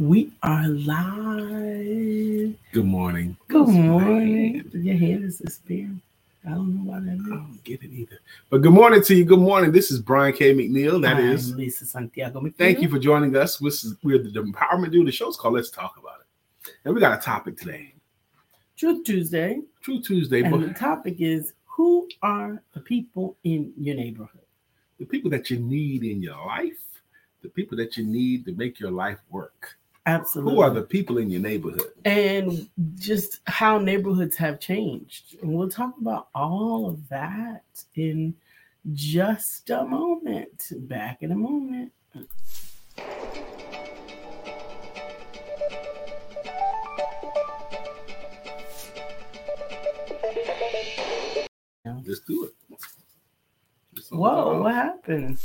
We are live. Good morning. Good morning. Your hand is disappearing. I don't know why that is. I don't get it either. But good morning to you. Good morning. This is Brian K. McNeil. That I'm is. Lisa Santiago. McNeil. Thank you for joining us. This is, we're the Empowerment Dude. The show's called Let's Talk About It. And we got a topic today. Truth Tuesday. True Tuesday, And the topic is who are the people in your neighborhood? the people that you need in your life, the people that you need to make your life work. Absolutely. Who are the people in your neighborhood? and just how neighborhoods have changed. And we'll talk about all of that in just a moment. Back in a moment. Let's do it. Whoa, what happened?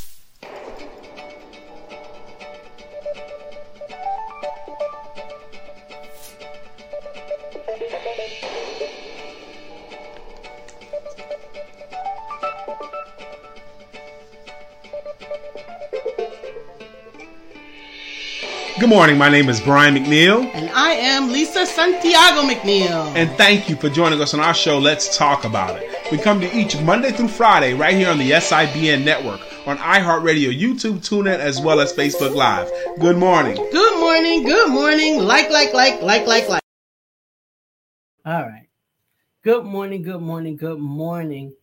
Good morning. My name is Brian McNeil. And I am Lisa Santiago McNeil. And thank you for joining us on our show, Let's Talk About It. We come to each Monday through Friday right here on the SIBN network, on iHeartRadio, YouTube, TuneIn, as well as Facebook Live. Good morning. good morning, good morning. Like, like, like, like, like, like. All right. Good morning, good morning, good morning.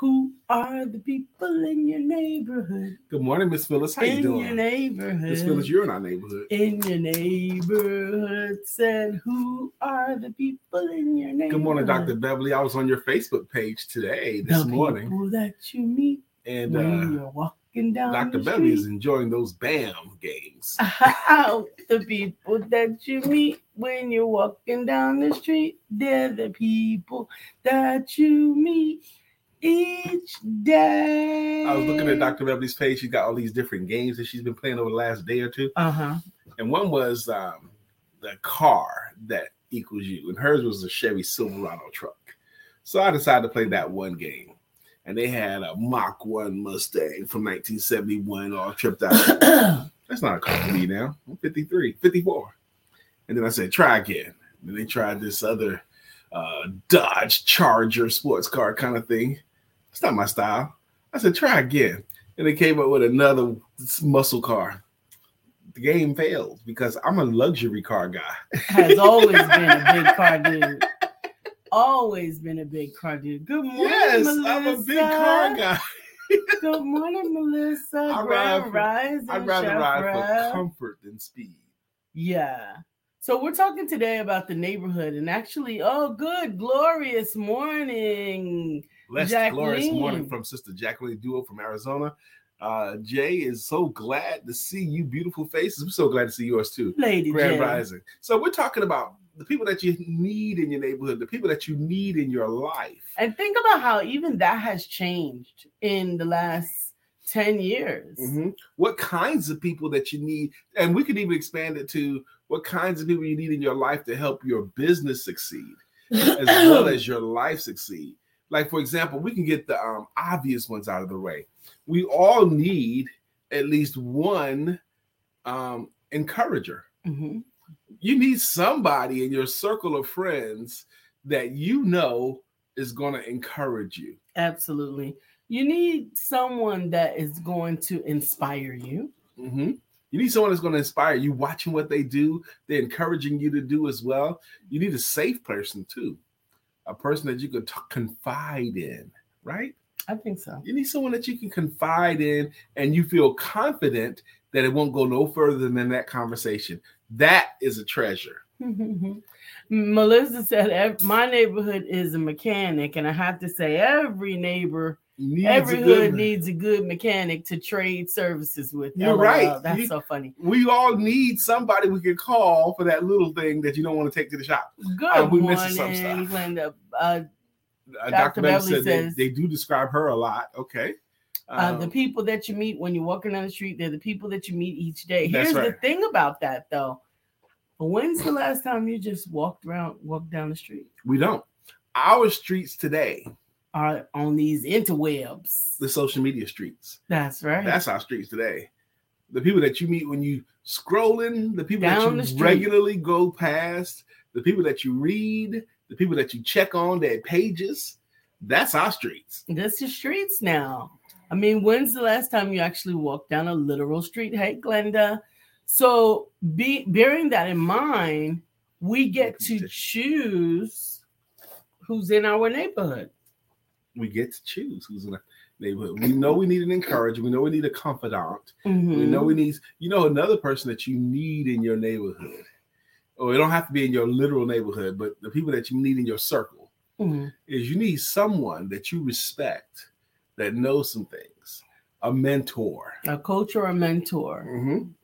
Who are the people in your neighborhood? Good morning, Miss Phyllis. How you doing? in your neighborhood. Miss Phyllis, you're in our neighborhood. in your neighborhood said, Who are the people in your neighborhood? Good morning, Dr. Beverly. I was on your Facebook page today, The this morning, people that you meet and when uh, you're walking down Dr. the Beverly is enjoying those BAM games. the people that you meet when you're walking down the street, they're the people that you meet each day. I was looking at Dr. Beverly's page. She's got all these different games that she's been playing over the last day or two. Uh huh. And one was um, the car that equals you, and hers was a Chevy Silverado truck. So I decided to play that one game. And they had a Mach 1 Mustang from 1971 all tripped out. That's not a car for me now. I'm 53, 54. And then I said, try again. And then they tried this other uh, Dodge Charger sports car kind of thing. It's not my style. I said, try again. And they came up with another muscle car. The game failed because I'm a luxury car guy. Has always been a big car dude. Always been a big car dude. Good morning, yes, Melissa. I'm a big car guy. Good morning, Melissa. I ride Grand for- Rising, I'd rather ride for comfort than speed. Yeah. So we're talking today about the neighborhood and actually, oh, good, glorious morning. Blessed glorious morning from Sister Jacqueline Duo from Arizona. Uh, Jay is so glad to see you, beautiful faces. I'm so glad to see yours too. Lady Grand J. Rising. So we're talking about the people that you need in your neighborhood, the people that you need in your life. And think about how even that has changed in the last 10 years. Mhm. What kinds of people that you need, and we could even expand it to what kinds of people you need in your life to help your business succeed, as well as your life succeed. Like for example, we can get the um, obvious ones out of the way. We all need at least one um, encourager. Mhm. You need somebody in your circle of friends that you know is going to encourage you. Absolutely. You need someone that is going to inspire you. Mhm. You need someone that's going to inspire you, watching what they do, they're encouraging you to do as well. You need a safe person too, a person that you could t- confide in, right? I think so. You need someone that you can confide in and you feel confident that it won't go no further than that conversation. That is a treasure. Melissa said, My neighborhood is a mechanic, and I have to say, every neighbor, Needs every a good hood needs a good mechanic to trade services with. You're LOL. right. That's You- so funny. we all need somebody we can call for that little thing that you don't want to take to the shop. Good Uh, we morning, some stuff. Linda. Uh, Uh, Dr. Dr. Beverly said they, says- they do describe her a lot. Okay. uh, the Um, people that you meet when you're walking down the street, they're the people that you meet each day. Here's the thing about that, though. When's the last time you just walked around, walked down the street? we don't. Our streets today, Are on these interwebs. the social media streets. That's right. That's our streets today. the people that you meet when you scrolling, the people Down that you regularly go past, the people that you read, the people that you check on their pages. That's our streets. That's the streets now. I mean, when's the last time you actually walked down a literal street? Hey, Glenda. So, be bearing that in mind, we get to choose who's in our neighborhood. We get to choose who's in the neighborhood. We know we need an encourager. We know we need a confidant. We Mhm. know we need, you know, another person that you need in your neighborhood. Or it don't have to be in your literal neighborhood, but the people that you need in your circle Mhm. is you need someone that you respect that knows some things, a mentor. a coach or a mentor. Mhm.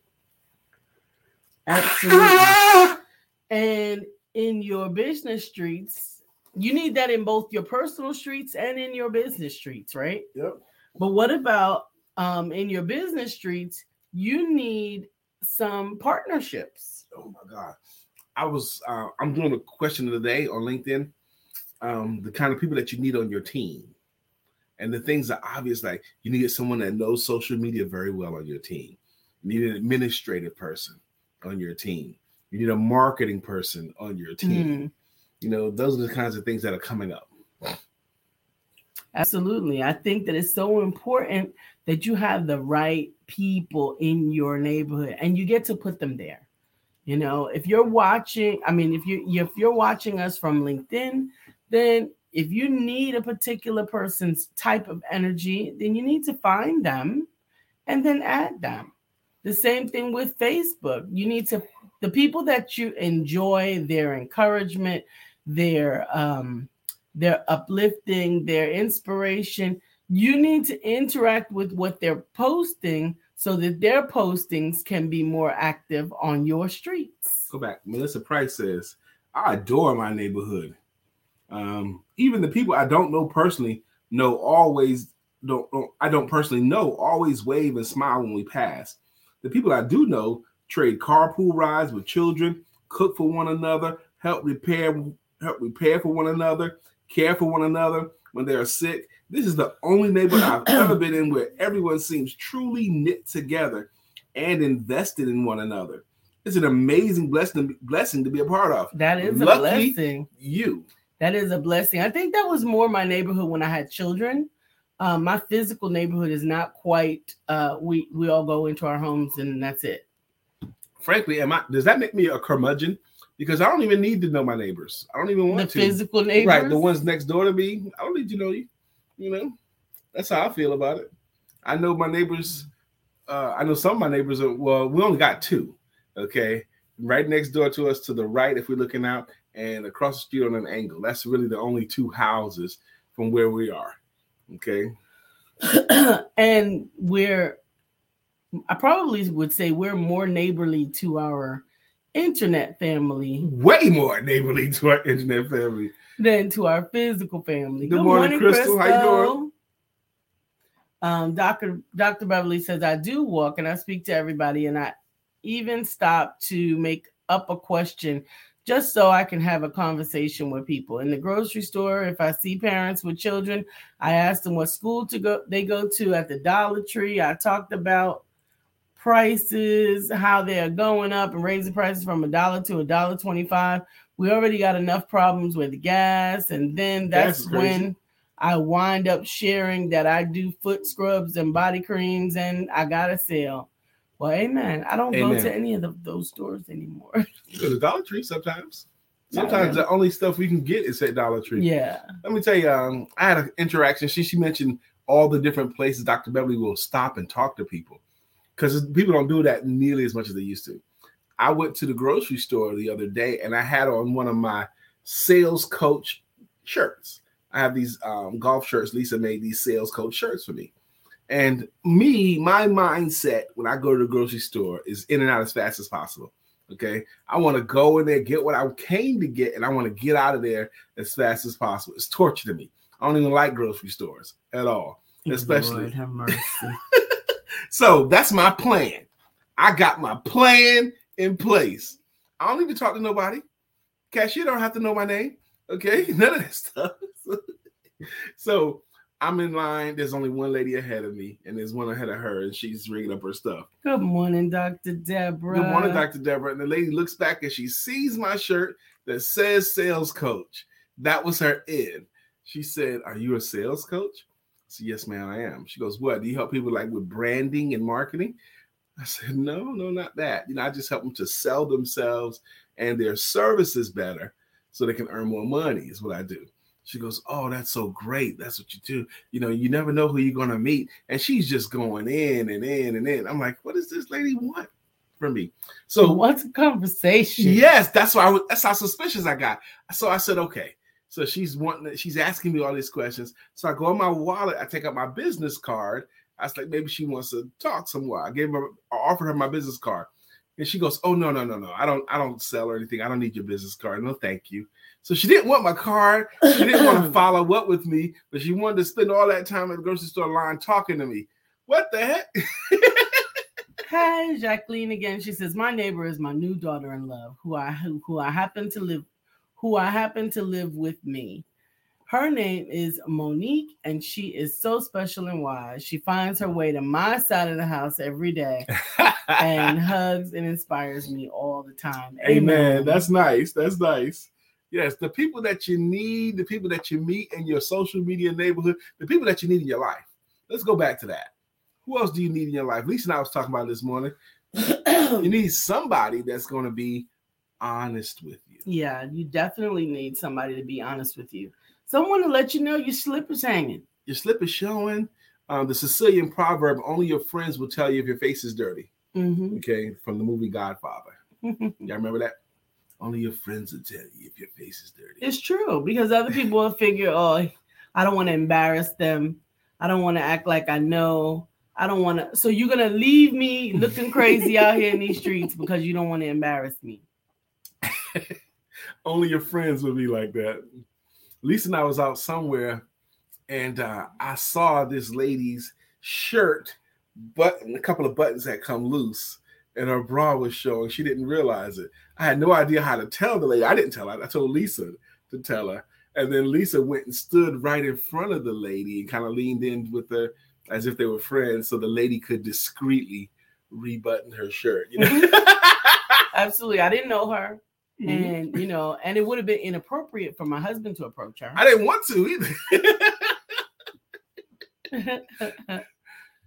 Absolutely. and in your business streets, you need that in both your personal streets and in your business streets, right? Yep. But what about um, in your business streets? You need some partnerships. Oh my God. I was uh, I'm doing a question of the day on LinkedIn. Um, the kind of people that you need on your team. And the things are obvious, like you need someone that knows social media very well on your team. You need an administrative person on your team. You need a marketing person on your team. Mhm. You know, those are the kinds of things that are coming up. Absolutely. I think that it's so important that you have the right people in your neighborhood and you get to put them there. You know, if you're watching, I mean, if you if you're watching us from LinkedIn, then if you need a particular person's type of energy, then you need to find them and then add them. The same thing with Facebook. You need to the people that you enjoy their encouragement, their um their uplifting, their inspiration. You need to interact with what they're posting so that their postings can be more active on your streets. Go back. Melissa Price says, I adore my neighborhood. Um, even the people I don't know personally know always don't, don't I don't personally know always wave and smile when we pass. The people I do know trade carpool rides with children, cook for one another, help repair help repair for one another, care for one another when they are sick. This is the only neighborhood I've ever been in where everyone seems truly knit together and invested in one another. It's an amazing blessing blessing to be a part of. That is a blessing. You. That is a blessing. I think that was more my neighborhood when I had children. Um, my physical neighborhood is not quite. Uh, we we all go into our homes and that's it. Frankly, am I does that make me a curmudgeon? Because I don't even need to know my neighbors. I don't even The want to. physical neighbors, Right, the ones next door to me. I don't need to know you. You know, that's how I feel about it. I know my neighbors. Uh, I know some of my neighbors are. Well, we only got two. Okay, right next door to us, to the right, if we're looking out, and across the street on an angle. That's really the only two houses from where we are. Okay. and we're. I probably would say we're more neighborly to our internet family Way more neighborly to our internet family. than to our physical family. Good morning, Crystal. How you doing? Um, Dr. Dr. Beverly says I do walk and I speak to everybody, and I even stop to make up a question just so I can have a conversation with people. In the grocery store, if I see parents with children, I ask them what school to go they go to at the Dollar Tree. I talked about prices, how they are going up and raising prices from a dollar to a dollar twenty-five. We already got enough problems with gas, and then Gas that's when I wind up sharing that I do foot scrubs and body creams, and I got a sale. Well, amen. I don't go to any of the, those stores anymore. To Dollar Tree sometimes. Sometimes really. the only stuff we can get is at Dollar Tree. yeah. Let me tell you, um, I had an interaction. She she mentioned all the different places Dr. Beverly will stop and talk to people because people don't do that nearly as much as they used to. I went to the grocery store the other day and I had on one of my sales coach shirts. I have these um, golf shirts. Lisa made these sales coach shirts for me. And me, my mindset when I go to the grocery store is in and out as fast as possible. Okay. I want to go in there, get what I came to get, and I want to get out of there as fast as possible. It's torture to me. I don't even like grocery stores at all. Especially- Lord have mercy. So that's my plan. I got my plan in place. I don't need to talk to nobody. Cashier don't have to know my name. Okay, none of that stuff. so I'm in line. There's only one lady ahead of me, and there's one ahead of her, and she's ringing up her stuff. Good morning, Dr. Deborah. Good morning, Dr. Deborah. And the lady looks back and she sees my shirt that says sales coach. That was her in. She said, Are you a sales coach? Said, Yes, ma'am, I am. She goes, What? Do you help people like with branding and marketing? I said, No, no, not that. You know, I just help them to sell themselves and their services better so they can earn more money, is what I do. She goes, Oh, that's so great. That's what you do. You know, you never know who you're going to meet. And she's just going in and in and in. I'm like, What does this lady want from me? So So, what's a conversation? yes, that's why I was, that's how suspicious I got. So I said, Okay. So she's wanting, she's asking me all these questions. So I go in my wallet, I take out my business card. I was like, maybe she wants to talk somewhere. I gave her, I offered her my business card. And she goes, Oh no, no, no, no. I don't, I don't sell or anything. I don't need your business card. No, thank you. So she didn't want my card. She didn't want to follow up with me, but she wanted to spend all that time at the grocery store line talking to me. What the heck? Hi, Jacqueline again. She says, My neighbor is my new daughter-in-law, who I who, who I happen to live, who I happen to live with me. Her name is Monique, and she is so special and wise. She finds her way to my side of the house every day and hugs and inspires me all the time. Amen. That's nice. That's nice. Yes, the people that you need, the people that you meet in your social media neighborhood, the people that you need in your life. Let's go back to that. Who else do you need in your life? Lisa and I was talking about this morning. You need somebody that's going to be honest with you. yeah, you definitely need somebody to be honest with you. Someone to let you know your slip is hanging. Your slip is showing. Um, the Sicilian proverb: "Only your friends will tell you if your face is dirty." Mhm. Okay, from the movie Godfather. Y'all remember that? Only your friends will tell you if your face is dirty. It's true because other people will figure, oh, I don't want to embarrass them. I don't want to act like I know. I don't want to. So you're gonna leave me looking crazy out here in these streets because you don't want to embarrass me. Only your friends would be like that. Lisa and I was out somewhere, and uh, I saw this lady's shirt button, a couple of buttons had come loose, and her bra was showing. She didn't realize it. I had no idea how to tell the lady. I didn't tell her. I told Lisa to tell her, and then Lisa went and stood right in front of the lady and kind of leaned in with her as if they were friends, so the lady could discreetly rebutton her shirt. You know. Absolutely, I didn't know her, Mhm. and you know, and it would have been inappropriate for my husband to approach her. I didn't want to either.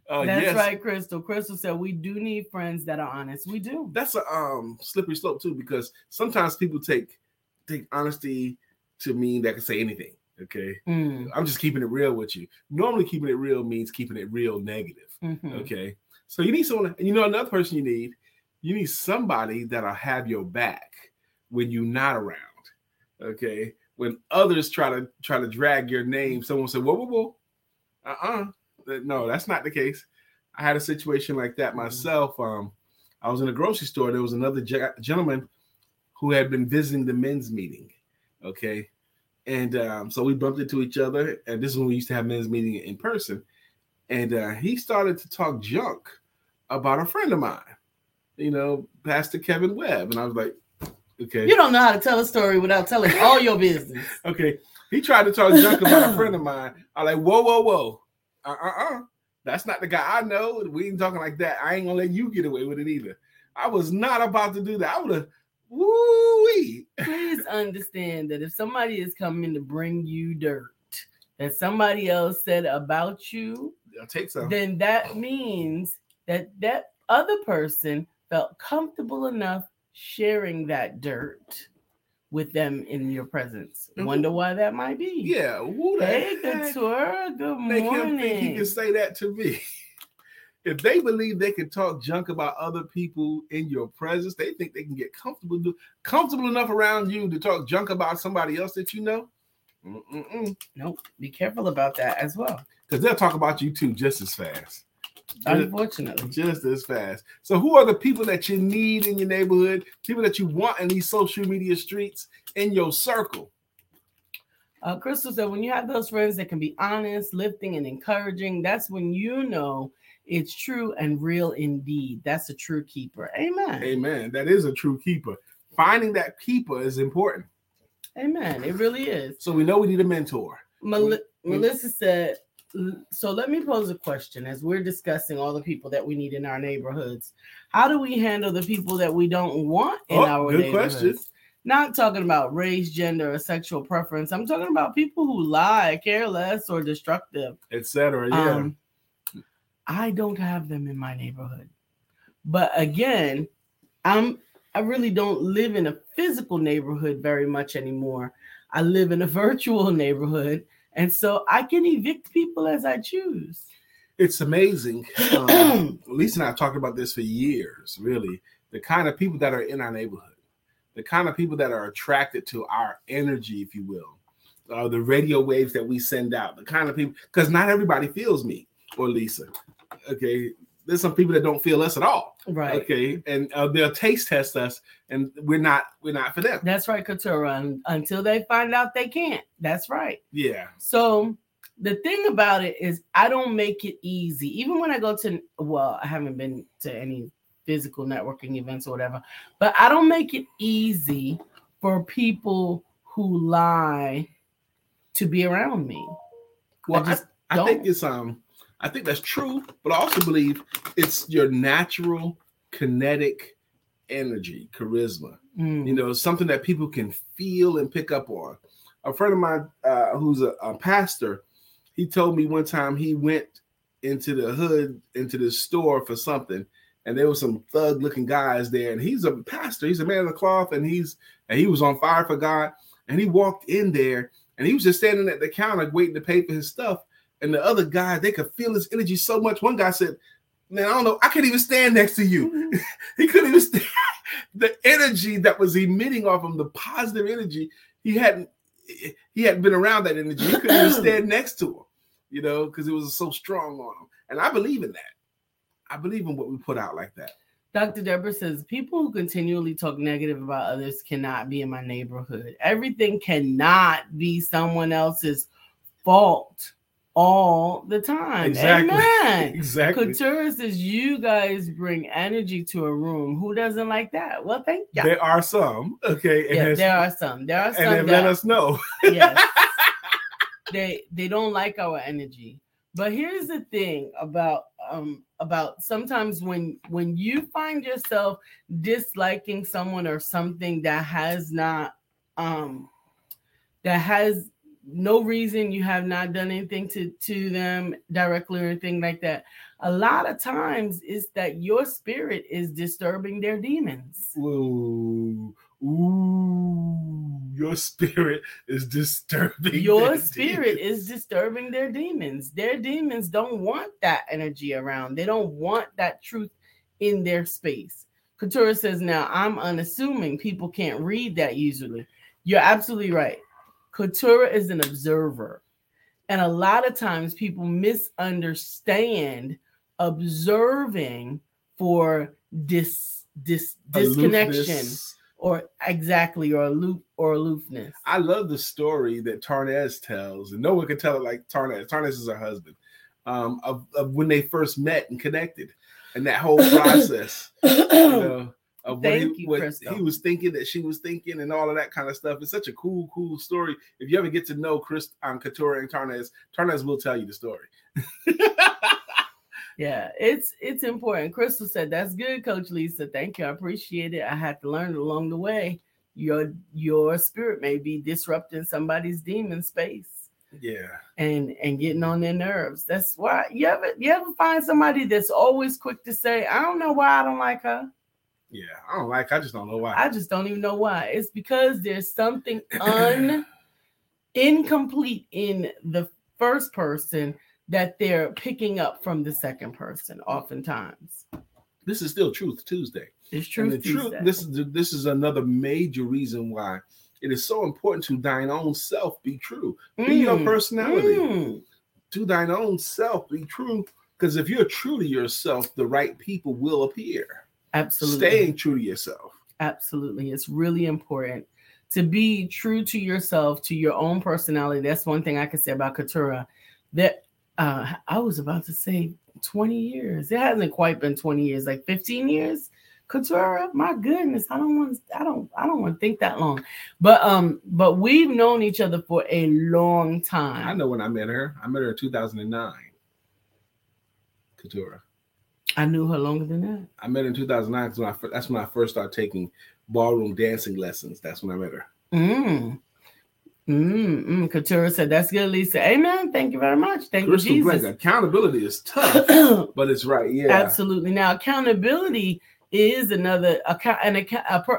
Uh, That's yes. right, Crystal. Crystal said we do need friends that are honest. We do. That's a um slippery slope too, because sometimes people take take honesty to mean that can say anything. Okay. Mm, I'm just keeping it real with you. Normally keeping it real means keeping it real negative. mhm. Okay. So you need someone, and you know another person you need, you need somebody that'll have your back when you're not around. Okay. When others try to try to drag your name, someone say, whoa, whoa, whoa. Uh-uh. No, that's not the case. I had a situation like that myself. Um, I was in a grocery store. There was another ge- gentleman who had been visiting the men's meeting. Okay. And um, so we bumped into each other. And this is when we used to have men's meeting in person. And uh, he started to talk junk about a friend of mine, you know, Pastor Kevin Webb. And I was like, okay. You don't know how to tell a story without telling all your business. Okay. He tried to talk junk about a friend of mine. I'm like, whoa, whoa, whoa. Uh-uh-uh. That's not the guy I know. We ain't talking like that. I ain't gonna let you get away with it either. I was not about to do that. I would have woo-wee. Please understand that if somebody is coming to bring you dirt that somebody else said about you, I'll take some. then that means that that other person felt comfortable enough sharing that dirt with them in your presence. Mhm. Wonder why that might be. Yeah, who the Hey, Couture. Good make him think he can say that to me? If they believe they can talk junk about other people in your presence, they think they can get comfortable comfortable enough around you to talk junk about somebody else that you know. Because Nope. Be careful about that as well. Because they'll talk about you too just as fast. Just, Unfortunately. just as fast. So, who are the people that you need in your neighborhood? People that you want in these social media streets in your circle? Uh, Crystal said, when you have those friends that can be honest, lifting, and encouraging, that's when you know it's true and real indeed. That's a true keeper. Amen. Amen. That is a true keeper. Finding that keeper is important. Amen. It really is. So, we know we need a mentor. Mel- we- Melissa said, so let me pose a question as we're discussing all the people that we need in our neighborhoods. How do we handle the people that we don't want in Oh, our good neighborhoods? question. Not talking about race, gender, or sexual preference. I'm talking about people who lie, careless, or destructive. Etc. Yeah. Um, I don't have them in my neighborhood. But again, I'm I really don't live in a physical neighborhood very much anymore. I live in a virtual neighborhood, and so I can evict people as I choose. it's amazing. Um, Lisa and I have talked about this for years, really. The kind of people that are in our neighborhood, the kind of people that are attracted to our energy, if you will, uh, the radio waves that we send out, the kind of people, because not everybody feels me or Lisa. Okay. There's some people that don't feel us at all. Right. Okay. And uh, they'll taste test us, and we're not, we're not for them. That's right, Katura. un- Until they find out they can't. That's right. Yeah. So the thing about it is I don't make it easy. Even when I go to well, I haven't been to any physical networking events or whatever, but I don't make it easy for people who lie to be around me. Well, I, just I, think it's um, I think that's true, but I also believe it's your natural kinetic energy, charisma. Mm, You know, something that people can feel and pick up on. A friend of mine uh, who's a, a pastor, he told me one time he went into the hood, into the store for something, and there was some thug-looking guys there, and he's a pastor, he's a man of the cloth, and he's and he was on fire for God, and he walked in there, and he was just standing at the counter waiting to pay for his stuff, and the other guy, they could feel his energy so much. One guy said, "Man, I don't know, I can't even stand next to you." Mm-hmm. he couldn't even stand the energy that was emitting off him, the positive energy. He hadn't he hadn't been around that energy. He couldn't even stand next to him, you know, because it was so strong on him. And I believe in that. I believe in what we put out like that. Dr. Deborah says people who continually talk negative about others cannot be in my neighborhood. Everything cannot be someone else's fault all the time. Exactly. Amen. Exactly. Couture says you guys bring energy to a room. Who doesn't like that? Well, thank you. There are some, okay, and, Yeah, there are some. There are and some then let us know. yes, they they don't like our energy. But here's the thing about um about sometimes when when you find yourself disliking someone or something that has not um that has no reason you have not done anything to to them directly or anything like that a lot of times it's that your spirit is disturbing their demons Ooh, ooh, your spirit is disturbing. your spirit demons. is disturbing their demons. Their demons don't want that energy around. They don't want that truth in their space. Couture says, now I'm unassuming people can't read that usually. You're absolutely right. Couture is an observer. And a lot of times people misunderstand observing for dis, dis disconnection Aloofness. or exactly or aloof or aloofness. I love the story that Tarnez tells, and no one can tell it like Tarnez. Tarnez is her husband. Um, of, of when they first met and connected, and that whole process, you know, of what, Thank he, you, what Crystal. he was thinking that she was thinking, and all of that kind of stuff. It's such a cool, cool story. If you ever get to know Chris um, Couture and Tarnez, Tarnez will tell you the story. Yeah, it's it's important. Crystal said that's good, Coach Lisa. Thank you. I appreciate it. I had to learn it along the way. Your your spirit may be disrupting somebody's demon space Yeah, and and getting on their nerves. That's why you ever you ever find somebody that's always quick to say, I don't know why I don't like her. Yeah. I don't like. I just don't know why. I just don't even know why. It's because there's something un incomplete in the first person that they're picking up from the second person oftentimes. this is still Truth Tuesday. It's And true. the truth, this is this is another major reason why it is so important to thine own self be true. Be your Mm, personality. mm. To thine own self be true. Because if you're true to yourself, the right people will appear. Absolutely. Staying true to yourself. Absolutely. It's really important to be true to yourself, to your own personality. That's one thing I can say about Katura. That uh, I was about to say 20 years. It hasn't quite been 20 years, like 15 years. Couture, my goodness, I don't want I don't I don't want to think that long. But um, but we've known each other for a long time. I know when I met her. I met her in 2009. Couture. I knew her longer than that. I met her in 2009 because when I, that's when I first started taking ballroom dancing lessons. That's when I met her. Mm. Mm, mm. Couture said, That's good, Lisa. Amen. Thank you very much. Thank Crystal you, Jesus. accountability is tough, but it's right. Yeah. Absolutely. Now, accountability is another account an,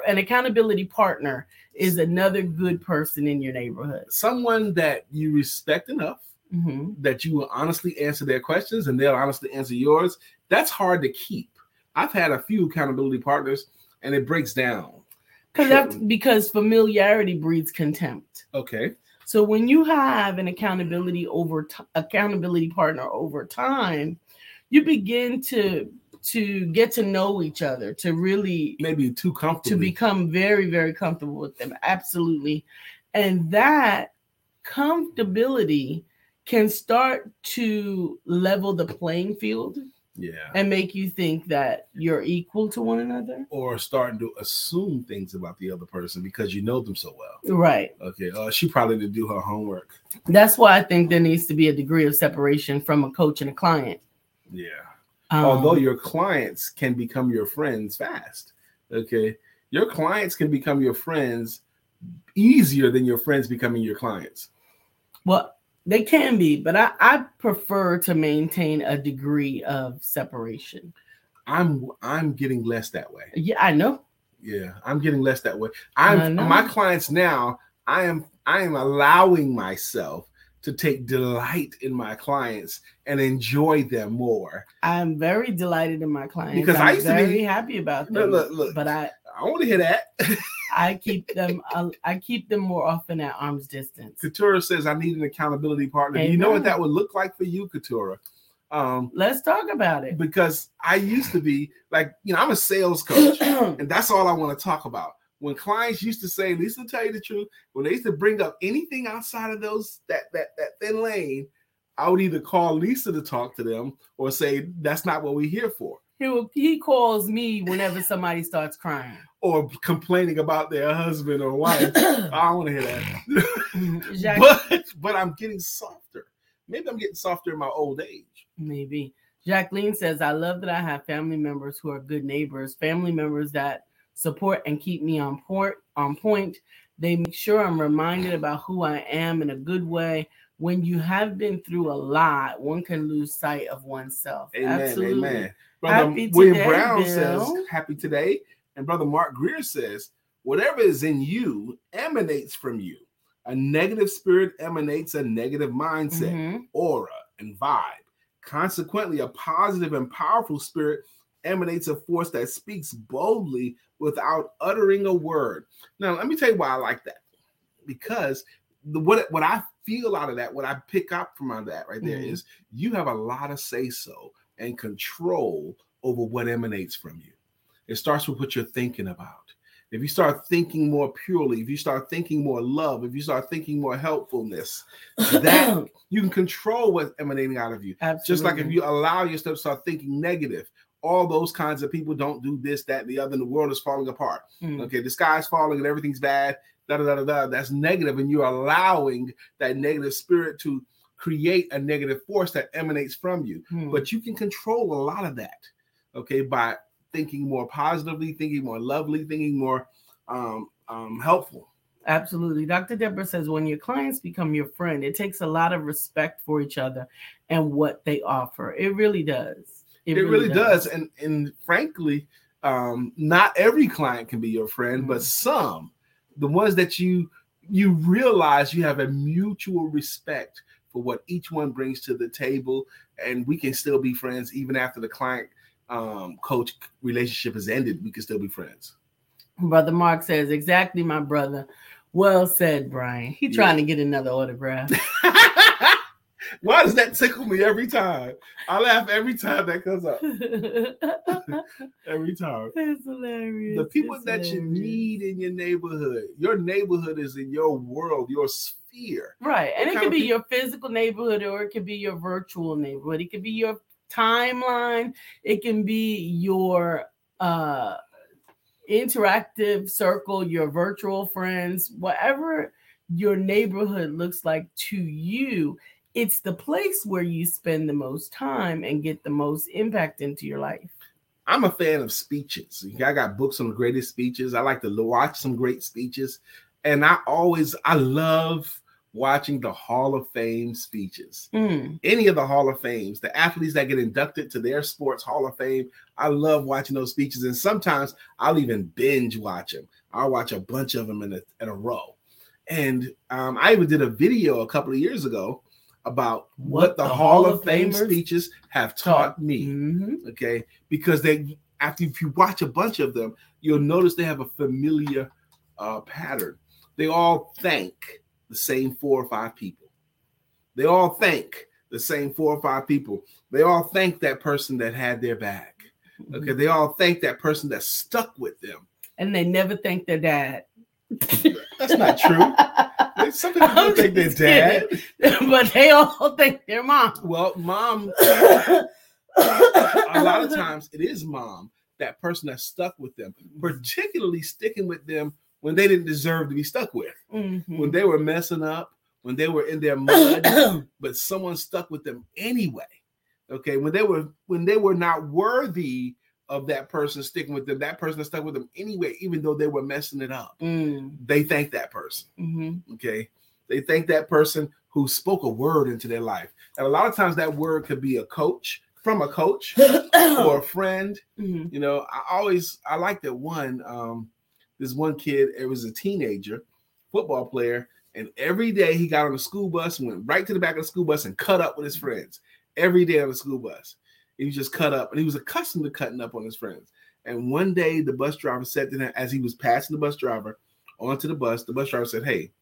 an accountability partner is another good person in your neighborhood. Someone that you respect enough hmm that you will honestly answer their questions and they'll honestly answer yours. That's hard to keep. I've had a few accountability partners and it breaks down. Because that's because familiarity breeds contempt. Okay. So when you have an accountability over t- accountability partner over time, you begin to to get to know each other, to really Maybe too comfortable to become very very comfortable with them. Absolutely. And that comfortability can start to level the playing field yeah. and make you think that you're equal to one another. Or starting to assume things about the other person because you know them so well. Right. Okay. Uh, she probably didn't do her homework. That's why I think there needs to be a degree of separation from a coach and a client. Yeah. Um, Although your clients can become your friends fast. Okay. Your clients can become your friends easier than your friends becoming your clients. well, they can be, but I, I prefer to maintain a degree of separation. I'm I'm getting less that way. Yeah, I know. Yeah, I'm getting less that way. I'm my clients now. I am I am allowing myself to take delight in my clients and enjoy them more. I'm very delighted in my clients. Because I'm I used to be- very happy about Look, them. look, look. But I I want to hear that. I keep them I, I keep them more often at arm's distance. Katura says I need an accountability partner. Do you know what that would look like for you, Katura? Um, Let's talk about it. because I used to be like, you know, I'm a sales coach, and that's all I want to talk about. When clients used to say, Lisa, to tell you the truth, when they used to bring up anything outside of those that that that thin lane, I would either call Lisa to talk to them or say that's not what we're here for, he, will, he calls me whenever somebody starts crying. or complaining about their husband or wife. I don't want to hear that. But but I'm getting softer. Maybe I'm getting softer in my old age. maybe. Jacqueline says, I love that I have family members who are good neighbors, family members that support and keep me on point on point. They make sure I'm reminded about who I am in a good way. When you have been through a lot, one can lose sight of oneself. Amen. Absolutely. Amen. Brother Happy William today, Brown Bill. says, Happy today. And Brother Mark Greer says, Whatever is in you emanates from you. A negative spirit emanates a negative mindset, Mhm. aura, and vibe. Consequently, a positive and powerful spirit emanates a force that speaks boldly without uttering a word. Now, let me tell you why I like that. Because the, what, what I feel out of that, what I pick up from out of that right there is Mhm. you have a lot of say so and control over what emanates from you. It starts with what you're thinking about. If you start thinking more purely, if you start thinking more love, if you start thinking more helpfulness, that you can control what's emanating out of you. Absolutely. Just like if you allow yourself to start thinking negative, all those kinds of people don't do this, that, and the other, and the world is falling apart. Mm. Okay, the sky's falling and everything's bad. Da da da da da. That's negative, and you're allowing that negative spirit to create a negative force that emanates from you. Hmm. But you can control a lot of that, okay, by thinking more positively, thinking more lovely, thinking more um, um, helpful. Absolutely. Dr. Deborah says when your clients become your friend, it takes a lot of respect for each other and what they offer. It really does. It, really, does. And and frankly, um, not every client can be your friend, but Mhm. some, the ones that you you realize you have a mutual respect for what each one brings to the table, and we can still be friends even after the client um, coach relationship has ended. We can still be friends. Brother Mark says, exactly, my brother. Well said, Brian. He Yeah. trying to get another autograph. Why does that tickle me every time? I laugh every time that comes up. Every time. That's hilarious. the people It's that you need in your neighborhood. Your neighborhood is in your world, your sphere. Right. And it could be peop- your physical neighborhood or it could be your virtual neighborhood. It could be your timeline. It can be your uh interactive circle, your virtual friends, whatever your neighborhood looks like to you, it's the place where you spend the most time and get the most impact into your life. I'm a fan of speeches. I got books on the greatest speeches. I like to watch some great speeches. And I always, I love watching the Hall of Fame speeches. Mm. Any of the Hall of Fames, the athletes that get inducted to their sports Hall of Fame, I love watching those speeches. And sometimes I'll even binge watch them. I'll watch a bunch of them in a, in a row. And um, I even did a video a couple of years ago about what, what the, the, Hall, Hall of, Fame speeches have taught me. Mm-hmm. Okay, because they after if you watch a bunch of them, you'll notice they have a familiar uh, pattern. They all thank the same four or five people. They all thank the same four or five people. They all thank that person that had their back. Okay, they all thank that person that stuck with them. And they never thank their dad. That's not true. Some people don't think their dad, but they all thank their mom. Well, mom. a lot of times it is mom, that person that stuck with them, particularly sticking with them when they didn't deserve to be stuck with, mm-hmm. when they were messing up, when they were in their mud, but someone stuck with them anyway. Okay, when they were when they were not worthy of that person sticking with them, that person stuck with them anyway, even though they were messing it up. Mm. They thank that person. Mm-hmm. Okay. They thank that person who spoke a word into their life. And a lot of times that word could be a coach from a coach or a friend. Mm-hmm. You know, I always I like that one. Um, this one kid, it was a teenager, football player, and every day he got on the school bus went right to the back of the school bus and cut up with his friends. Every day on the school bus. He just cut up, and he was accustomed to cutting up on his friends. And one day, the bus driver said to him, as he was passing the bus driver onto the bus, the bus driver said, Hey,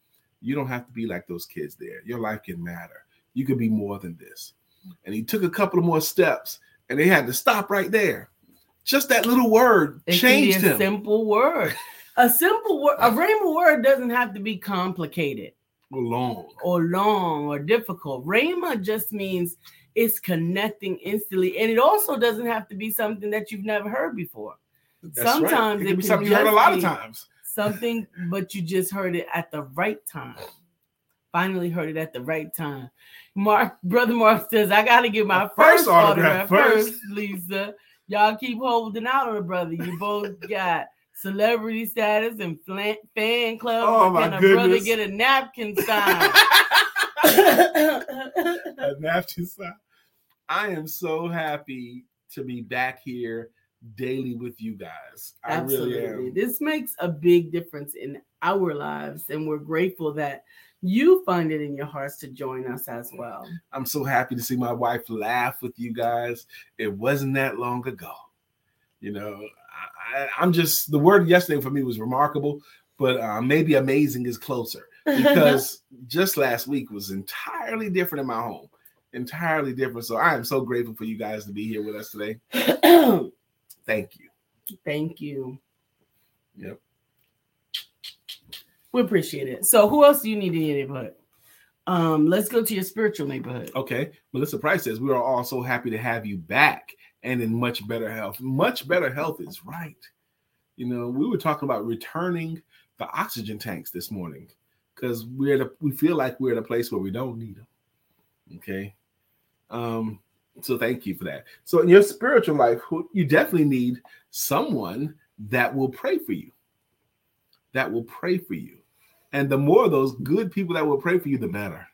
you don't have to be like those kids there. Your life can matter. You could be more than this. And he took a couple of more steps, and they had to stop right there. Just that little word it changed a him. Simple word. A simple word, a rhema word doesn't have to be complicated or long or long or difficult. Rhema just means it's connecting instantly, and it also doesn't have to be something that you've never heard before. That's Sometimes right. it, it can be something you heard a lot of times. Something, but you just heard it at the right time. Finally heard it at the right time. Mark, brother Mark says, I gotta get my first first, autograph autograph, first." first, Lisa. Y'all keep holding out on a brother. You both got celebrity status and fan club. Oh, my Can a brother get a napkin sign? a napkin sign. I am so happy to be back here daily with you guys. I Absolutely. really am. This makes a big difference in our lives, and we're grateful that you find it in your hearts to join us as well. I'm so happy to see my wife laugh with you guys. It wasn't that long ago. You know, I, I'm just the word yesterday for me was remarkable, but uh, maybe amazing is closer because just last week was entirely different in my home, entirely different. So I am so grateful for you guys to be here with us today. Thank you. Thank you. Yep. We appreciate it. So, who else do you need in your neighborhood? Um, let's go to your spiritual neighborhood. Okay. Melissa Price says we are all so happy to have you back and in much better health. Much better health is right. You know, we were talking about returning the oxygen tanks this morning because we're at a, we feel like we're at a place where we don't need them. Okay. Um, so thank you for that. So in your spiritual life, you definitely need someone that will pray for you. That will pray for you. And the more of those good people that will pray for you, the better.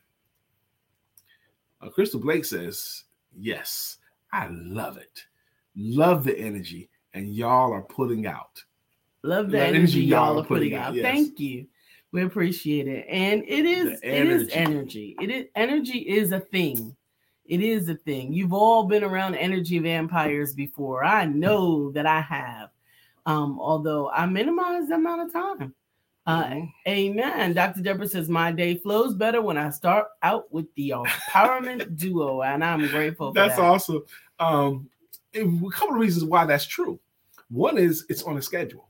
Uh, Crystal Blake says, Yes, I love it. Love the energy, and y'all are putting out. Love the The energy y'all are putting out. yes. Thank you. We appreciate it. And it is it is energy. energy. It is energy is a thing. It is a thing. You've all been around energy vampires before. I know that I have. Um, although I minimize the amount of time. Uh, Mhm. amen. Dr. Deborah says my day flows better when I start out with the empowerment duo, and I'm grateful. For That's that. awesome. Um, a couple of reasons why that's true. One is it's on a schedule.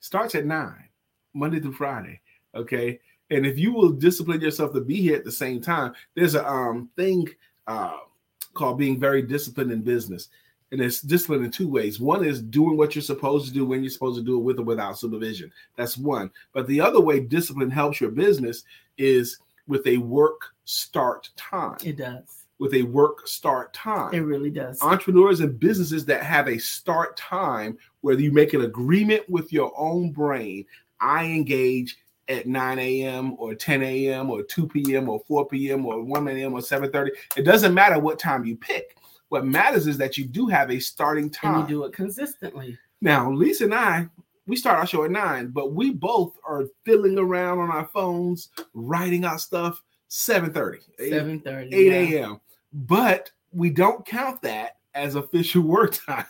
Starts at nine, Monday through Friday. Okay. And if you will discipline yourself to be here at the same time, there's a um thing uh called being very disciplined in business. And it's discipline in two ways. One is doing what you're supposed to do when you're supposed to do it with or without supervision. That's one. But the other way discipline helps your business is with a work start time. It does. With a work start time. It really does. Entrepreneurs and businesses that have a start time where you make an agreement with your own brain. I engage at 9 a.m. or 10 a.m. or 2 p.m. or 4 p.m. or 1 a.m. or 7:30. It doesn't matter what time you pick. What matters is that you do have a starting time. And you do it consistently. Now, Lisa and I, we start our show at nine, but we both are fiddling around on our phones, writing out stuff 7:30, 7:30, 8 a.m. Yeah. But we don't count that as official work time.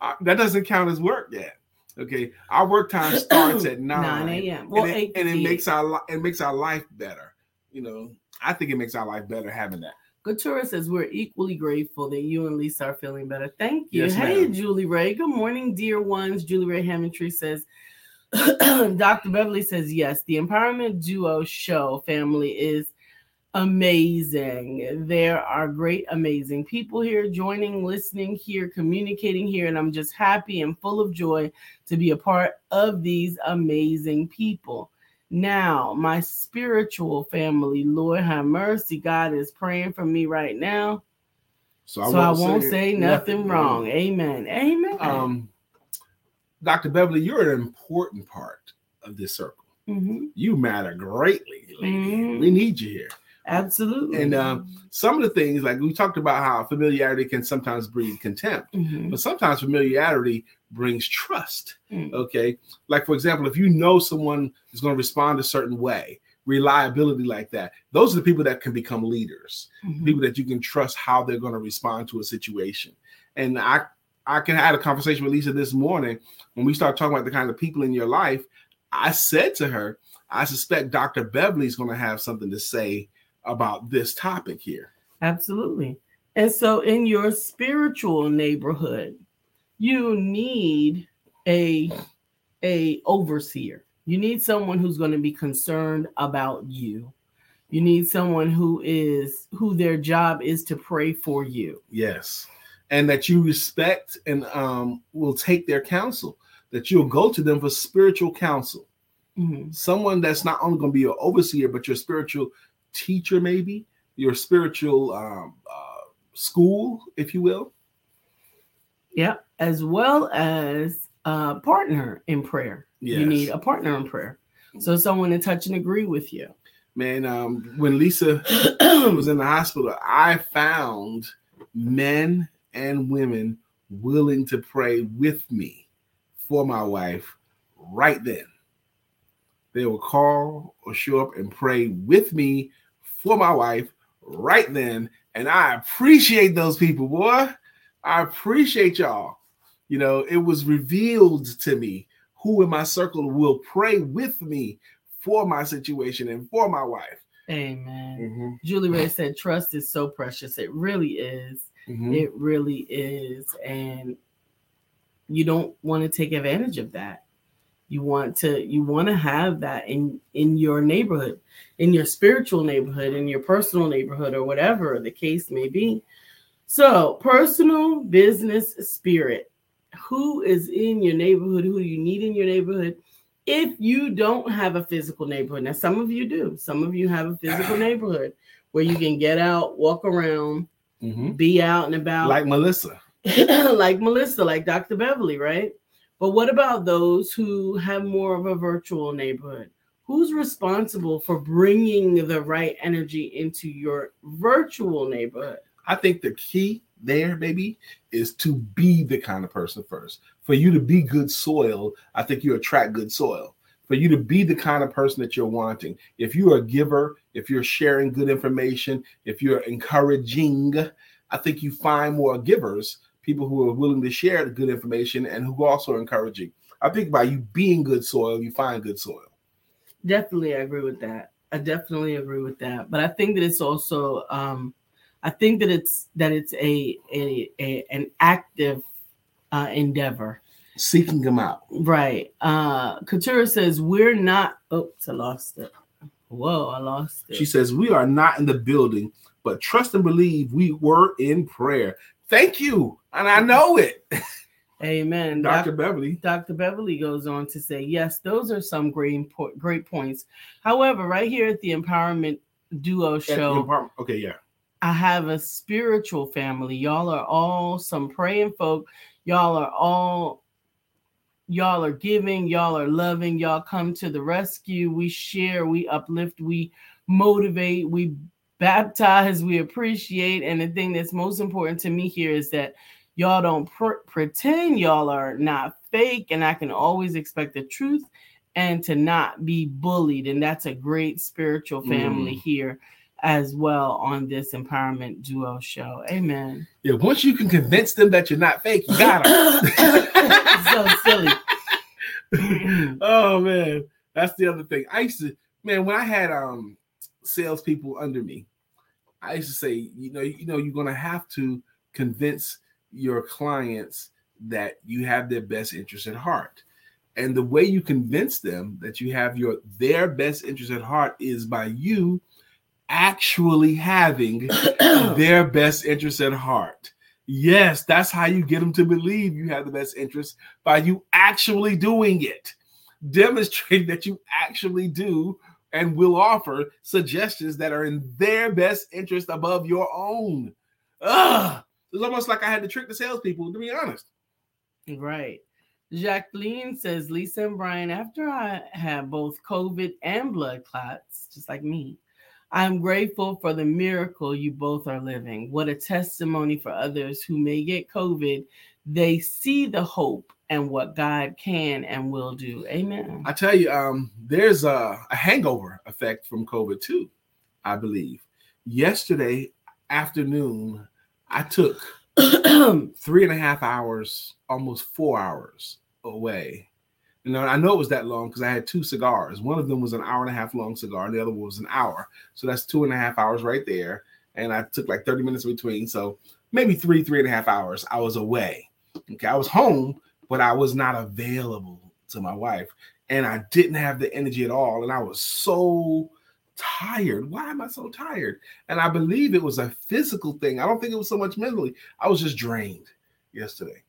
uh, that doesn't count as work yet. Okay, our work time starts at 9, 9 a.m. Well, and it, and it makes our it makes our life better. You know, I think it makes our life better having that. Katura says we're equally grateful that you and Lisa are feeling better. Thank you. Yes, hey, ma'am. Julie Ray. Good morning, dear ones. Julie Ray Hammondtree says, Dr. Beverly says, yes, the Empowerment Duo show family is amazing. There are great, amazing people here joining, listening here, communicating here, and I'm just happy and full of joy to be a part of these amazing people. Now, my spiritual family, Lord have mercy. God is praying for me right now. So I so won't, I won't say, say, nothing, nothing wrong. Amen. Amen. Um, Dr. Beverly, you're an important part of this circle. Mm-hmm. You matter greatly. Mm-hmm. We need you here. Absolutely. And um, some of the things, like we talked about how familiarity can sometimes breed contempt, mm-hmm. but sometimes familiarity brings trust. Mm. Okay. Like, for example, if you know someone is going to respond a certain way, reliability like that, those are the people that can become leaders, Mhm. people that you can trust how they're going to respond to a situation. And I, I can had a conversation with Lisa this morning when we start talking about the kind of people in your life. I said to her, I suspect Dr. Beverly is going to have something to say about this topic here. Absolutely. And so in your spiritual neighborhood, you need a a overseer. You need someone who's going to be concerned about you. You need someone who is who their job is to pray for you. Yes. And that you respect and um, will take their counsel, that you'll go to them for spiritual counsel. Mhm. Someone that's not only going to be your overseer, but your spiritual teacher, maybe your spiritual um, uh, school, if you will. Yep. As well as a partner in prayer. You need a partner in prayer. So someone to touch and agree with you. Man, um, when Lisa was in the hospital, I found men and women willing to pray with me for my wife right then. They will call or show up and pray with me for my wife right then. And I appreciate those people, boy. I appreciate y'all. You know, it was revealed to me who in my circle will pray with me for my situation and for my wife. Amen. Julie Ray said, trust is so precious. It really is. Mhm. It really is. And you don't want to take advantage of that. You want to you want to have that in in your neighborhood, in your spiritual neighborhood, in your personal neighborhood, or whatever the case may be. So, personal business spirit. Who is in your neighborhood? Who you need in your neighborhood? If you don't have a physical neighborhood, now some of you do. Some of you have a physical neighborhood where you can get out, walk around, Mhm. be out and about Like Melissa. like Melissa, like Dr. Beverly, right? But what about those who have more of a virtual neighborhood? Who's responsible for bringing the right energy into your virtual neighborhood? I think the key there, baby, is to be the kind of person first. For you to be good soil, I think you attract good soil. For you to be the kind of person that you're wanting. If you're a giver, if you're sharing good information, if you're encouraging, I think you find more givers, people who are willing to share the good information and who also are encouraging. I think by you being good soil, you find good soil. Definitely, I agree with that. I definitely agree with that. But I think that it's also, um, I think that it's that it's a a, a an active uh, endeavor. Seeking them out. Right. Uh Katura says we're not oops, I lost it. Whoa, I lost it. She says, We are not in the building, but trust and believe we were in prayer. Thank you. And I know it. Amen. Dr. Doc- Beverly. Dr. Beverly goes on to say, yes, those are some great great points. However, right here at the Empowerment Duo show, Okay, yeah. I have a spiritual family. Y'all are all some praying folk. Y'all are all y'all are giving, y'all are loving, y'all come to the rescue. We share, we uplift, we motivate, we baptize, we appreciate. And the thing that's most important to me here is that y'all don't pr- pretend y'all are not fake, and I can always expect the truth and to not be bullied. And that's a great spiritual family Mm. here as well on this empowerment duo show. Amen. Yeah, once you can convince them that you're not fake, you got them. so silly. oh man, that's the other thing. I used to, man, when I had um salespeople under me, I used to say, you know, you know, you're gonna have to convince your clients that you have their best interest at heart. And the way you convince them that you have your their best interest at heart is by you actually having their best interest at heart. Yes, that's how you get them to believe you have the best interest by you actually doing it. Demonstrate that you actually do and will offer suggestions that are in their best interest above your own. Ugh. It's almost like I had to trick the salespeople, to be honest. Right. Jacqueline says, Lisa and Brian, after I had both COVID and blood clots, just like me, I'm grateful for the miracle you both are living. What a testimony for others who may get COVID. They see the hope and what God can and will do. Amen. I tell you, um, there's a, a hangover effect from COVID too, I believe. Yesterday afternoon, I took three and a half hours, almost four hours away. You know, I know it was that long because I had two cigars. One of them was an hour and a half long cigar, and the other one was an hour. So that's two and a half hours right there. And I took like 30 minutes between. So maybe three, three and a half hours I was away. Okay. I was home, but I was not available to my wife. And I didn't have the energy at all. And I was so tired. Why am I so tired? And I believe it was a physical thing. I don't think it was so much mentally. I was just drained yesterday,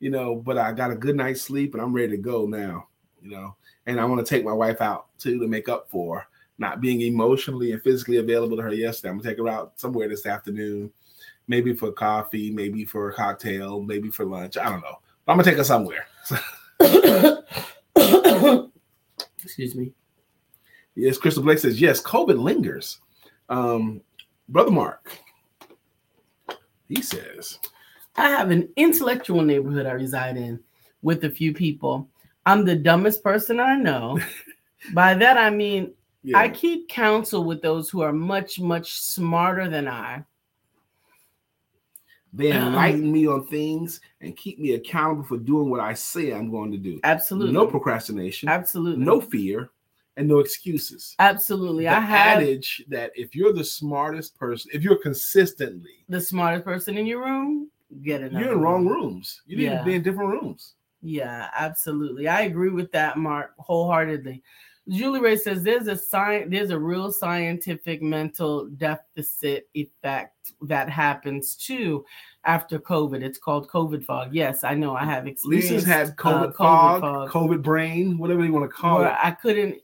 you know, but I got a good night's sleep and I'm ready to go now, you know. And I want to take my wife out too to make up for not being emotionally and physically available to her yesterday. I'm gonna take her out somewhere this afternoon, maybe for coffee, maybe for a cocktail, maybe for lunch. I don't know. But I'm gonna take her somewhere. Excuse me. Yes, Crystal Blake says yes. COVID lingers. Um, Brother Mark, he says, I have an intellectual neighborhood I reside in with a few people. I'm the dumbest person I know. By that I mean yeah, I keep counsel with those who are much, much smarter than I. they enlighten me on things and keep me accountable for doing what I say I'm going to do. Absolutely. No procrastination, Absolutely. no fear, and no excuses. Absolutely. The I have adage that if you're the smartest person, if you're consistently, the smartest person in your room. Get another you're in wrong rooms. You need Yeah. to be in different rooms. Yeah, absolutely. I agree with that, Mark, wholeheartedly. Julie Ray says there's a science, there's a real scientific mental deficit effect that happens too after COVID. It's called COVID fog. Yes, I know. I have experience. Lisa's had COVID, uh, fog, COVID brain, whatever you want to call it. I couldn't.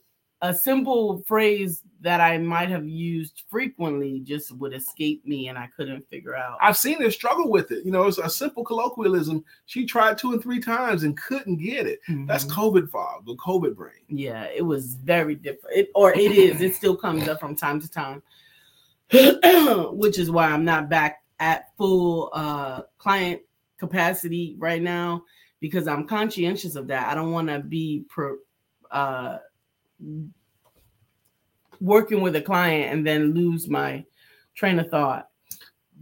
A simple phrase that I might have used frequently just would escape me, and I couldn't figure out. I've seen her struggle with it. You know, it's a simple colloquialism. She tried two and three times and couldn't get it. That's Mhm. COVID fog, the COVID brain. yeah it was very different it, or it is it still comes up from time to time which is why i'm not back at full uh client capacity right now because i'm conscientious of that i don't want to be pro, uh working with a client and then lose my train of thought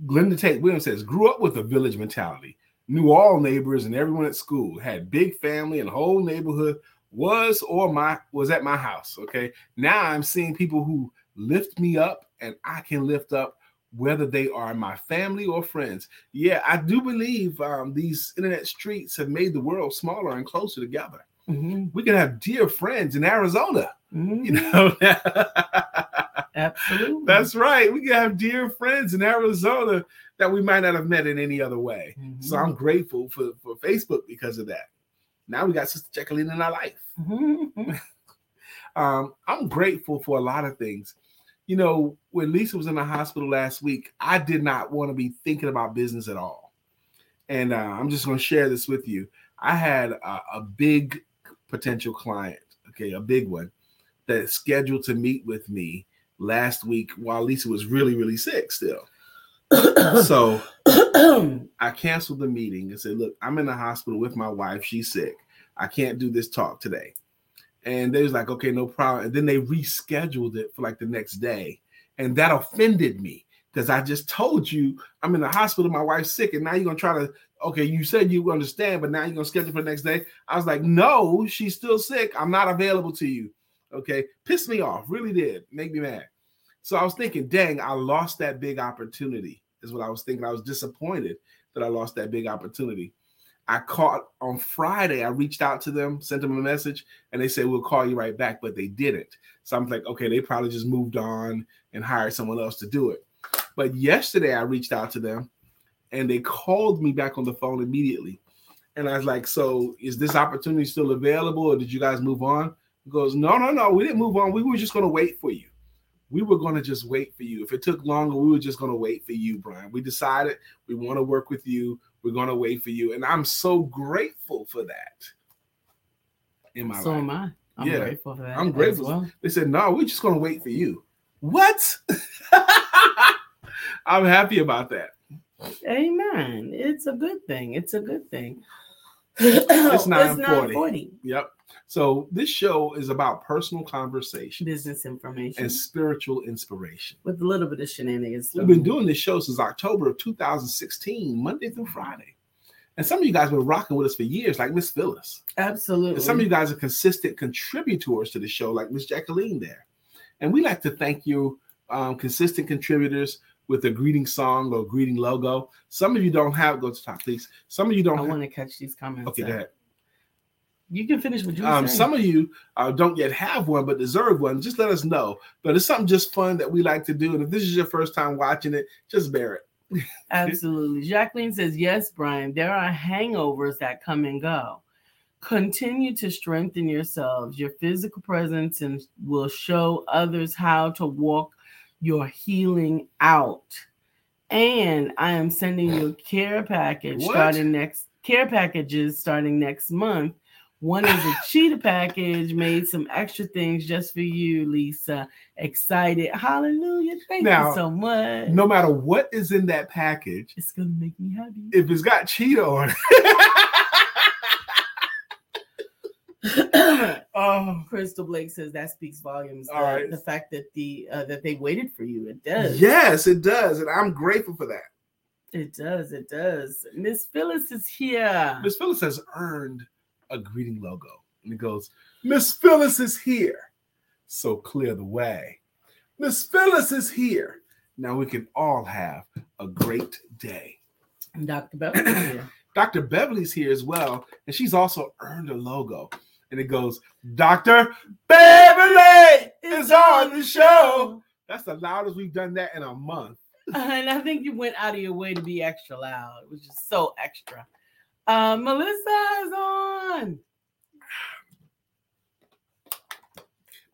Glenda Tate Williams says, grew up with a village mentality, knew all neighbors and everyone at school, had big family and whole neighborhood was or my was at my house. Okay. Now I'm seeing people who lift me up and I can lift up whether they are my family or friends. Yeah, I do believe um, these internet streets have made the world smaller and closer together. Mhm, We can have dear friends in Arizona, mhm. you know. Absolutely. That's right. We can have dear friends in Arizona that we might not have met in any other way. So Mhm. I'm grateful for, for Facebook because of that. Now we got Sister Jacqueline in our life. Mhm. Um, I'm grateful for a lot of things. You know, when Lisa was in the hospital last week, I did not want to be thinking about business at all. And uh, I'm just going to share this with you. I had a, a big potential client, okay, a big one, that's scheduled to meet with me last week while Lisa was really, really sick still. so I canceled the meeting and said, Look, I'm in the hospital with my wife. She's sick. I can't do this talk today. And they was like, Okay, no problem. And then they rescheduled it for like the next day. And that offended me because I just told you I'm in the hospital, my wife's sick, and now you're gonna try to okay, you said you understand, but now you're gonna schedule for the next day. I was like, No, she's still sick. I'm not available to you. Okay, pissed me off, really did, make me mad. So I was thinking, dang, I lost that big opportunity, is what I was thinking. I was disappointed that I lost that big opportunity. I caught on Friday, I reached out to them, sent them a message, and they said, We'll call you right back, but they didn't. So I'm like, okay, they probably just moved on and hired someone else to do it. But yesterday I reached out to them and they called me back on the phone immediately. And I was like, So is this opportunity still available or did you guys move on? He goes, No, no, no, we didn't move on. We were just going to wait for you. We were going to just wait for you. If it took longer, we were just going to wait for you, Brian. We decided we want to work with you. We're going to wait for you. And I'm so grateful for that in my so life. am I. I'm Yeah, grateful for that. I'm grateful. Well. They said, no, we're just going to wait for you. What? I'm happy about that. Amen. It's a good thing. It's a good thing. It's 9:40. 9:40. Yep. So this show is about personal conversation Business information and spiritual inspiration. with a little bit of shenanigans. We've been doing this show since October of 2016, Monday through Friday. And some of you guys have been rocking with us for years, like Miss Phyllis. Absolutely. And some of you guys are consistent contributors to the show, like Miss Jacqueline there. And we like to thank you, um, consistent contributors with a greeting song or greeting logo. Some of you don't have, go to the top, please. Some of you don't have, want to catch these comments. okay, ahead. You can finish what you Um, saying. some of you uh, don't yet have one, but deserve one. Just let us know. But it's something just fun that we like to do. And if this is your first time watching it, just bear it. Absolutely. Jacqueline says, Yes, Brian, there are hangovers that come and go. Continue to strengthen yourselves. Your physical presence and will show others how to walk your healing out. And I am sending you a care package What? starting next care packages starting next month. One is a cheetah package, made some extra things just for you, Lisa. Excited. Hallelujah. Thank Now, you so much. No matter what is in that package, It's gonna make me happy. if it's got cheetah on it, oh, Crystal Blake says that speaks volumes. All the, fact that the uh, that they waited for you, it does. yes, it does. And I'm grateful for that. it does. It does. Miss Phyllis is here. Miss Phyllis has earned a greeting logo. And it goes, Miss Phyllis is here. So clear the way. Miss Phyllis is here. Now we can all have a great day. And Dr. Beverly here. Dr. Beverly's here as well, and she's also earned a logo. And it goes, Dr. Beverly is on the show. That's the loudest we've done that in a month. And I think you went out of your way to be extra loud, which is so extra. Uh, Melissa is on.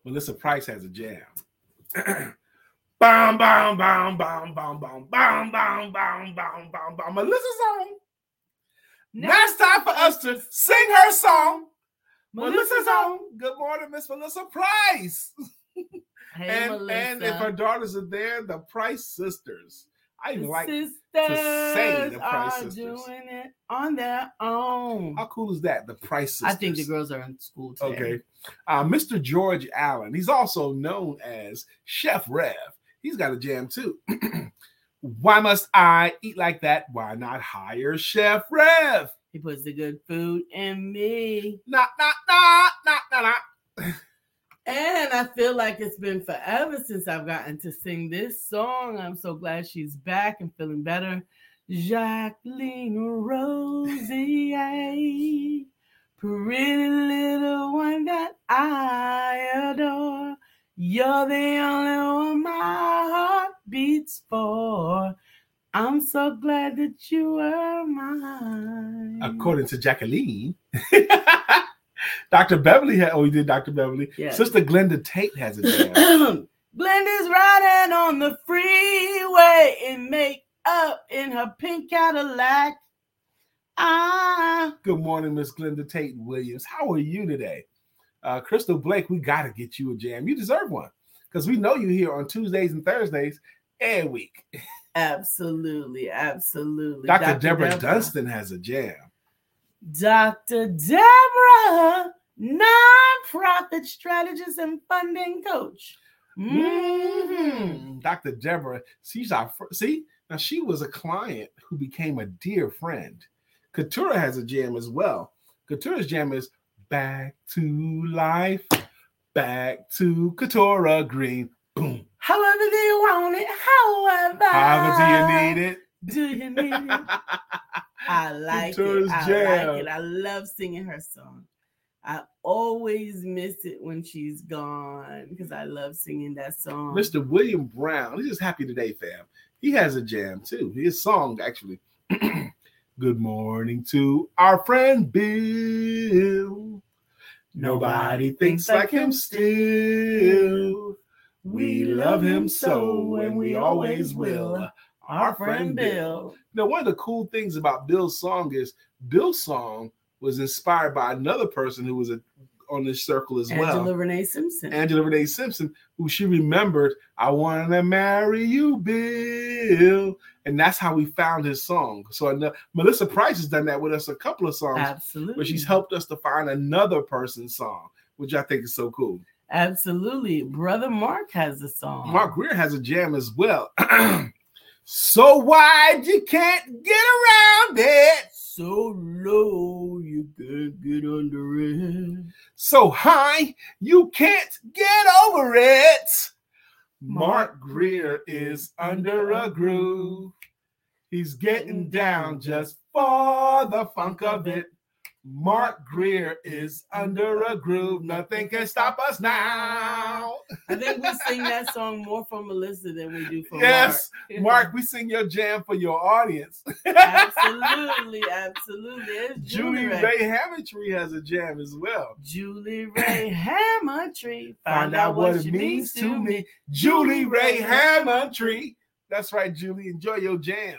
Melissa Price has a jam. Bam, bam, bam, bam, bam, bam, bam, bam, bam, bam, bam, bam. Melissa's on. Now it's time for us to sing her song. Melissa's on. Good morning, Miss Melissa Price. Hey, and, Melissa. and if her daughters are there, the Price sisters. I even the like sisters say the Price are sisters. doing it on their own. how cool is that? The Price sisters. I think the girls are in school today. Okay. Uh, Mr. George Allen, he's also known as Chef Rev. He's got a jam too. Why must I eat like that? Why not hire Chef Rev? He puts the good food in me. Not, not, not, not, not, not. And I feel like it's been forever since I've gotten to sing this song. I'm so glad she's back and feeling better. Jacqueline Rosie, pretty little one that I adore. You're the only one my heart beats for. I'm so glad that you were mine. According to Jacqueline, Dr. Beverly had. Oh, we did Dr. Beverly. Yeah. Sister Glenda Tate has a jam. Glenda's riding on the freeway in makeup in her pink Cadillac. Ah, Good morning, Miss Glenda Tate Williams. How are you today? Uh, Crystal Blake, we got to get you a jam. You deserve one because we know you here on Tuesdays and Thursdays every week. absolutely, absolutely. Dr. Deborah Dunstan has a jam. Dr. Deborah, nonprofit strategist and funding coach. Mhm. Mhm. Dr. Deborah, she's our fir- see now she was a client who became a dear friend. Katura has a jam as well. Katura's jam is back to life, back to Katura Green. Boom. However do you want it? However, However, do you need it? Do you need it? I like it. I jam. like it. I love singing her song. I always miss it when she's gone because I love singing that song. Mr. William Brown, he's just happy today, fam. He has a jam too. His song actually. Good morning to our friend Bill. Nobody thinks like him still. We love him so, and we always will. Our friend Bill. Now, one of the cool things about Bill's song is Bill's song was inspired by another person who was a, on this circle as well. Angela Renee Simpson. Angela Renee Simpson, who she remembered, I want to marry you, Bill. And that's how we found his song. So know- Melissa Price has done that with us a couple of songs Absolutely. where she's helped us to find another person's song, which I think is so cool. Absolutely. Brother Mark has a song. Mark Greer has a jam as well. so wide you can't get around it. So low you can't get under it. So high you can't get over it. Mark Greer is under a groove. He's getting down just for the funk of it. Mark Greer is under a groove. Nothing can stop us now. I think we sing that song more for Melissa than we do for Yes, Mark. Mark, we sing your jam for your audience. absolutely, absolutely. It's Julie Julie Ray. Ray Hammondtree has a jam as well. Julie Ray Hammondtree. Find out what it means to me. Julie Ray Hammondtree. That's right, Julie. Enjoy your jam.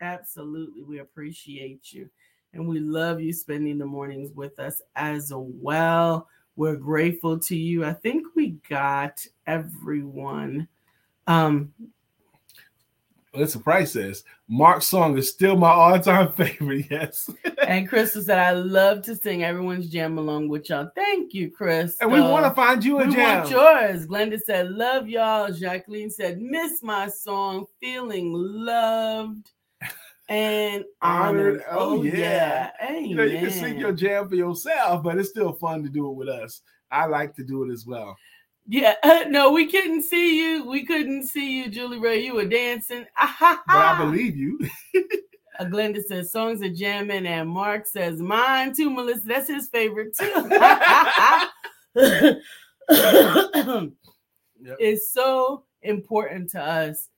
Absolutely. We appreciate you. And we love you spending the mornings with us as well. We're grateful to you. I think we got everyone. Um, Melissa Price says, Mark's song is still my all-time favorite. Yes. and Crystal said, I love to sing everyone's jam along with y'all. Thank you, Chris. And we want to find you a we jam. want yours. Glenda said, Love y'all. Jacqueline said, Miss my song, feeling loved and honored. Honored. Oh, yeah. Amen. You know, you can sing your jam for yourself, but it's still fun to do it with us. I like to do it as well. Yeah, no, we couldn't see you. We couldn't see you, Julie Ray. You were dancing. But I believe you. Uh, Glenda says songs are jamming, and Mark says mine too, Melissa. That's his favorite too. Yep. It's so important to us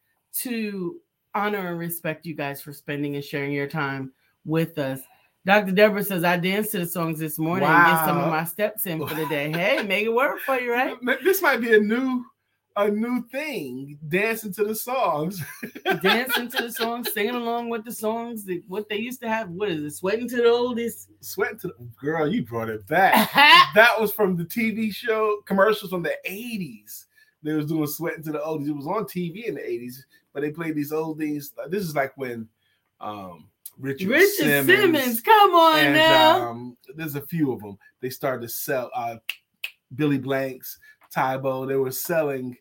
to honor and respect you guys for spending and sharing your time with us. Dr. Deborah says, I danced to the songs this morning and get some of my steps in for the day. Hey, make it work for you, right? This might be a new a new thing, dancing to the songs. dancing to the songs, singing along with the songs, that, what they used to have. What is it? Sweating to the oldies. Sweating to the girl, you brought it back. that was from the TV show commercials from the 80s. They was doing sweating to the oldies. It was on TV in the 80s, but they played these oldies. This is like when um Richard, Richard Simmons, Simmons, come on and now. um, there's a few of them. They started to sell uh Billy Blanks, Tae Bo. They were selling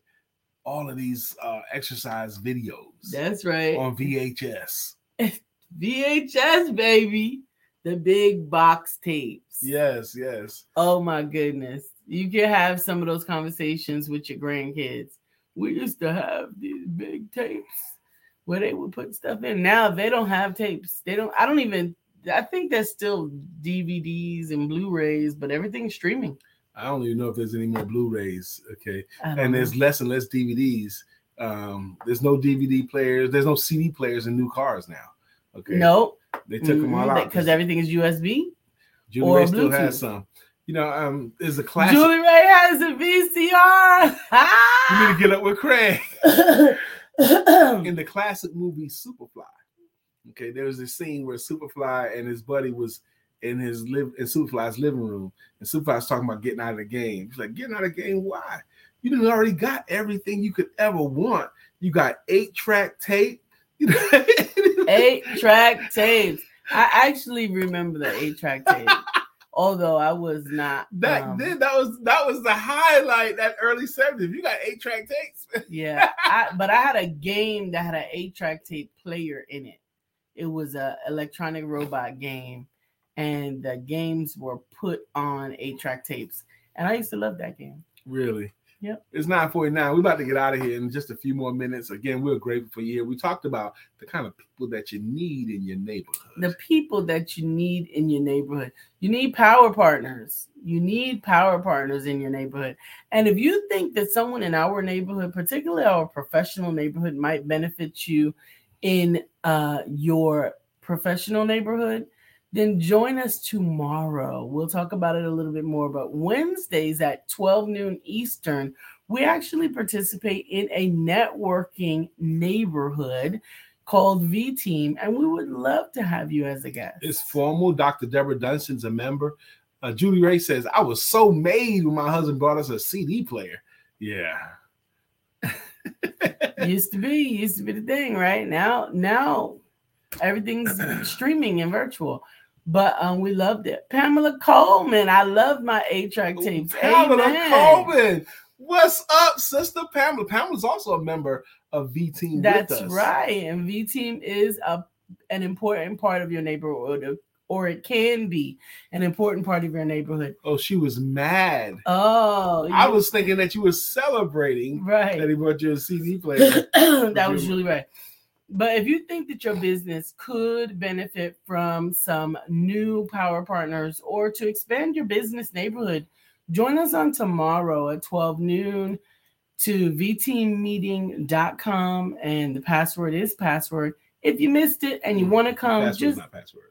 all of these uh exercise videos That's right. on VHS. VHS, baby. The big box tapes. Yes, yes. Oh my goodness. You can have some of those conversations with your grandkids. We used to have these big tapes where they would put stuff in. Now they don't have tapes. They don't, I don't even, I think there's still DVDs and Blu rays, but everything's streaming. I don't even know if there's any more Blu-rays. Okay, and know. there's less and less DVDs. Um, there's no DVD players. There's no CD players in new cars now. Okay, nope they took them all out because everything is USB. Julie or Ray still Bluetooth. has some. You know, um, there's a classic. Julie Ray has a VCR. you need to get up with Craig in the classic movie Superfly. Okay, there was this scene where Superfly and his buddy was in his live in Superfly's living room, and Superfly's talking about getting out of the game. He's like, "Getting out of the game? Why? You done already got everything you could ever want. You got eight track tape. You know, eight track tapes. I actually remember the eight track tape, although I was not. Back um, then, that was that was the highlight. That early '70s. You got eight track tapes. yeah, I, but I had a game that had an eight track tape player in it. It was a electronic robot game, and the games were put on eight track tapes, and I used to love that game. Really? Yep. It's 949. We're about to get out of here in just a few more minutes. Again, we're grateful for you. We talked about the kind of people that you need in your neighborhood. The people that you need in your neighborhood, you need power partners. You need power partners in your neighborhood. And if you think that someone in our neighborhood, particularly our professional neighborhood, might benefit you in uh, your professional neighborhood, then join us tomorrow. We'll talk about it a little bit more. But Wednesdays at 12 noon Eastern, we actually participate in a networking neighborhood called V Team, and we would love to have you as a guest. It's formal. Dr. Deborah Dunson's a member. Uh, Julie Ray says, I was so made when my husband bought us a CD player. Yeah. used to be, used to be the thing, right? Now, now everything's streaming and virtual. But um, we loved it. Pamela Coleman, I love my A track tapes. Pamela Amen. Coleman. What's up, sister Pamela? Pamela's also a member of V Team. That's with us. right. And V Team is a an important part of your neighborhood, or it can be an important part of your neighborhood. Oh, she was mad. Oh, I was thinking that you were celebrating right. that he brought you a CD player. that was really right. But if you think that your business could benefit from some new power partners or to expand your business neighborhood, join us on tomorrow at 12 noon to vteammeeting.com and the password is password. If you missed it and you mm-hmm. want to come, Password's just not password.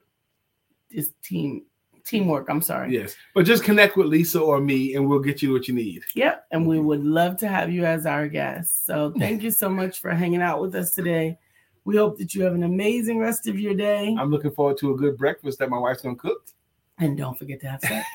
it's team teamwork. I'm sorry. Yes, but just connect with Lisa or me, and we'll get you what you need. Yep. And we mm-hmm. would love to have you as our guest. So thank you so much for hanging out with us today. We hope that you have an amazing rest of your day. I'm looking forward to a good breakfast that my wife's gonna cook. And don't forget to have sex.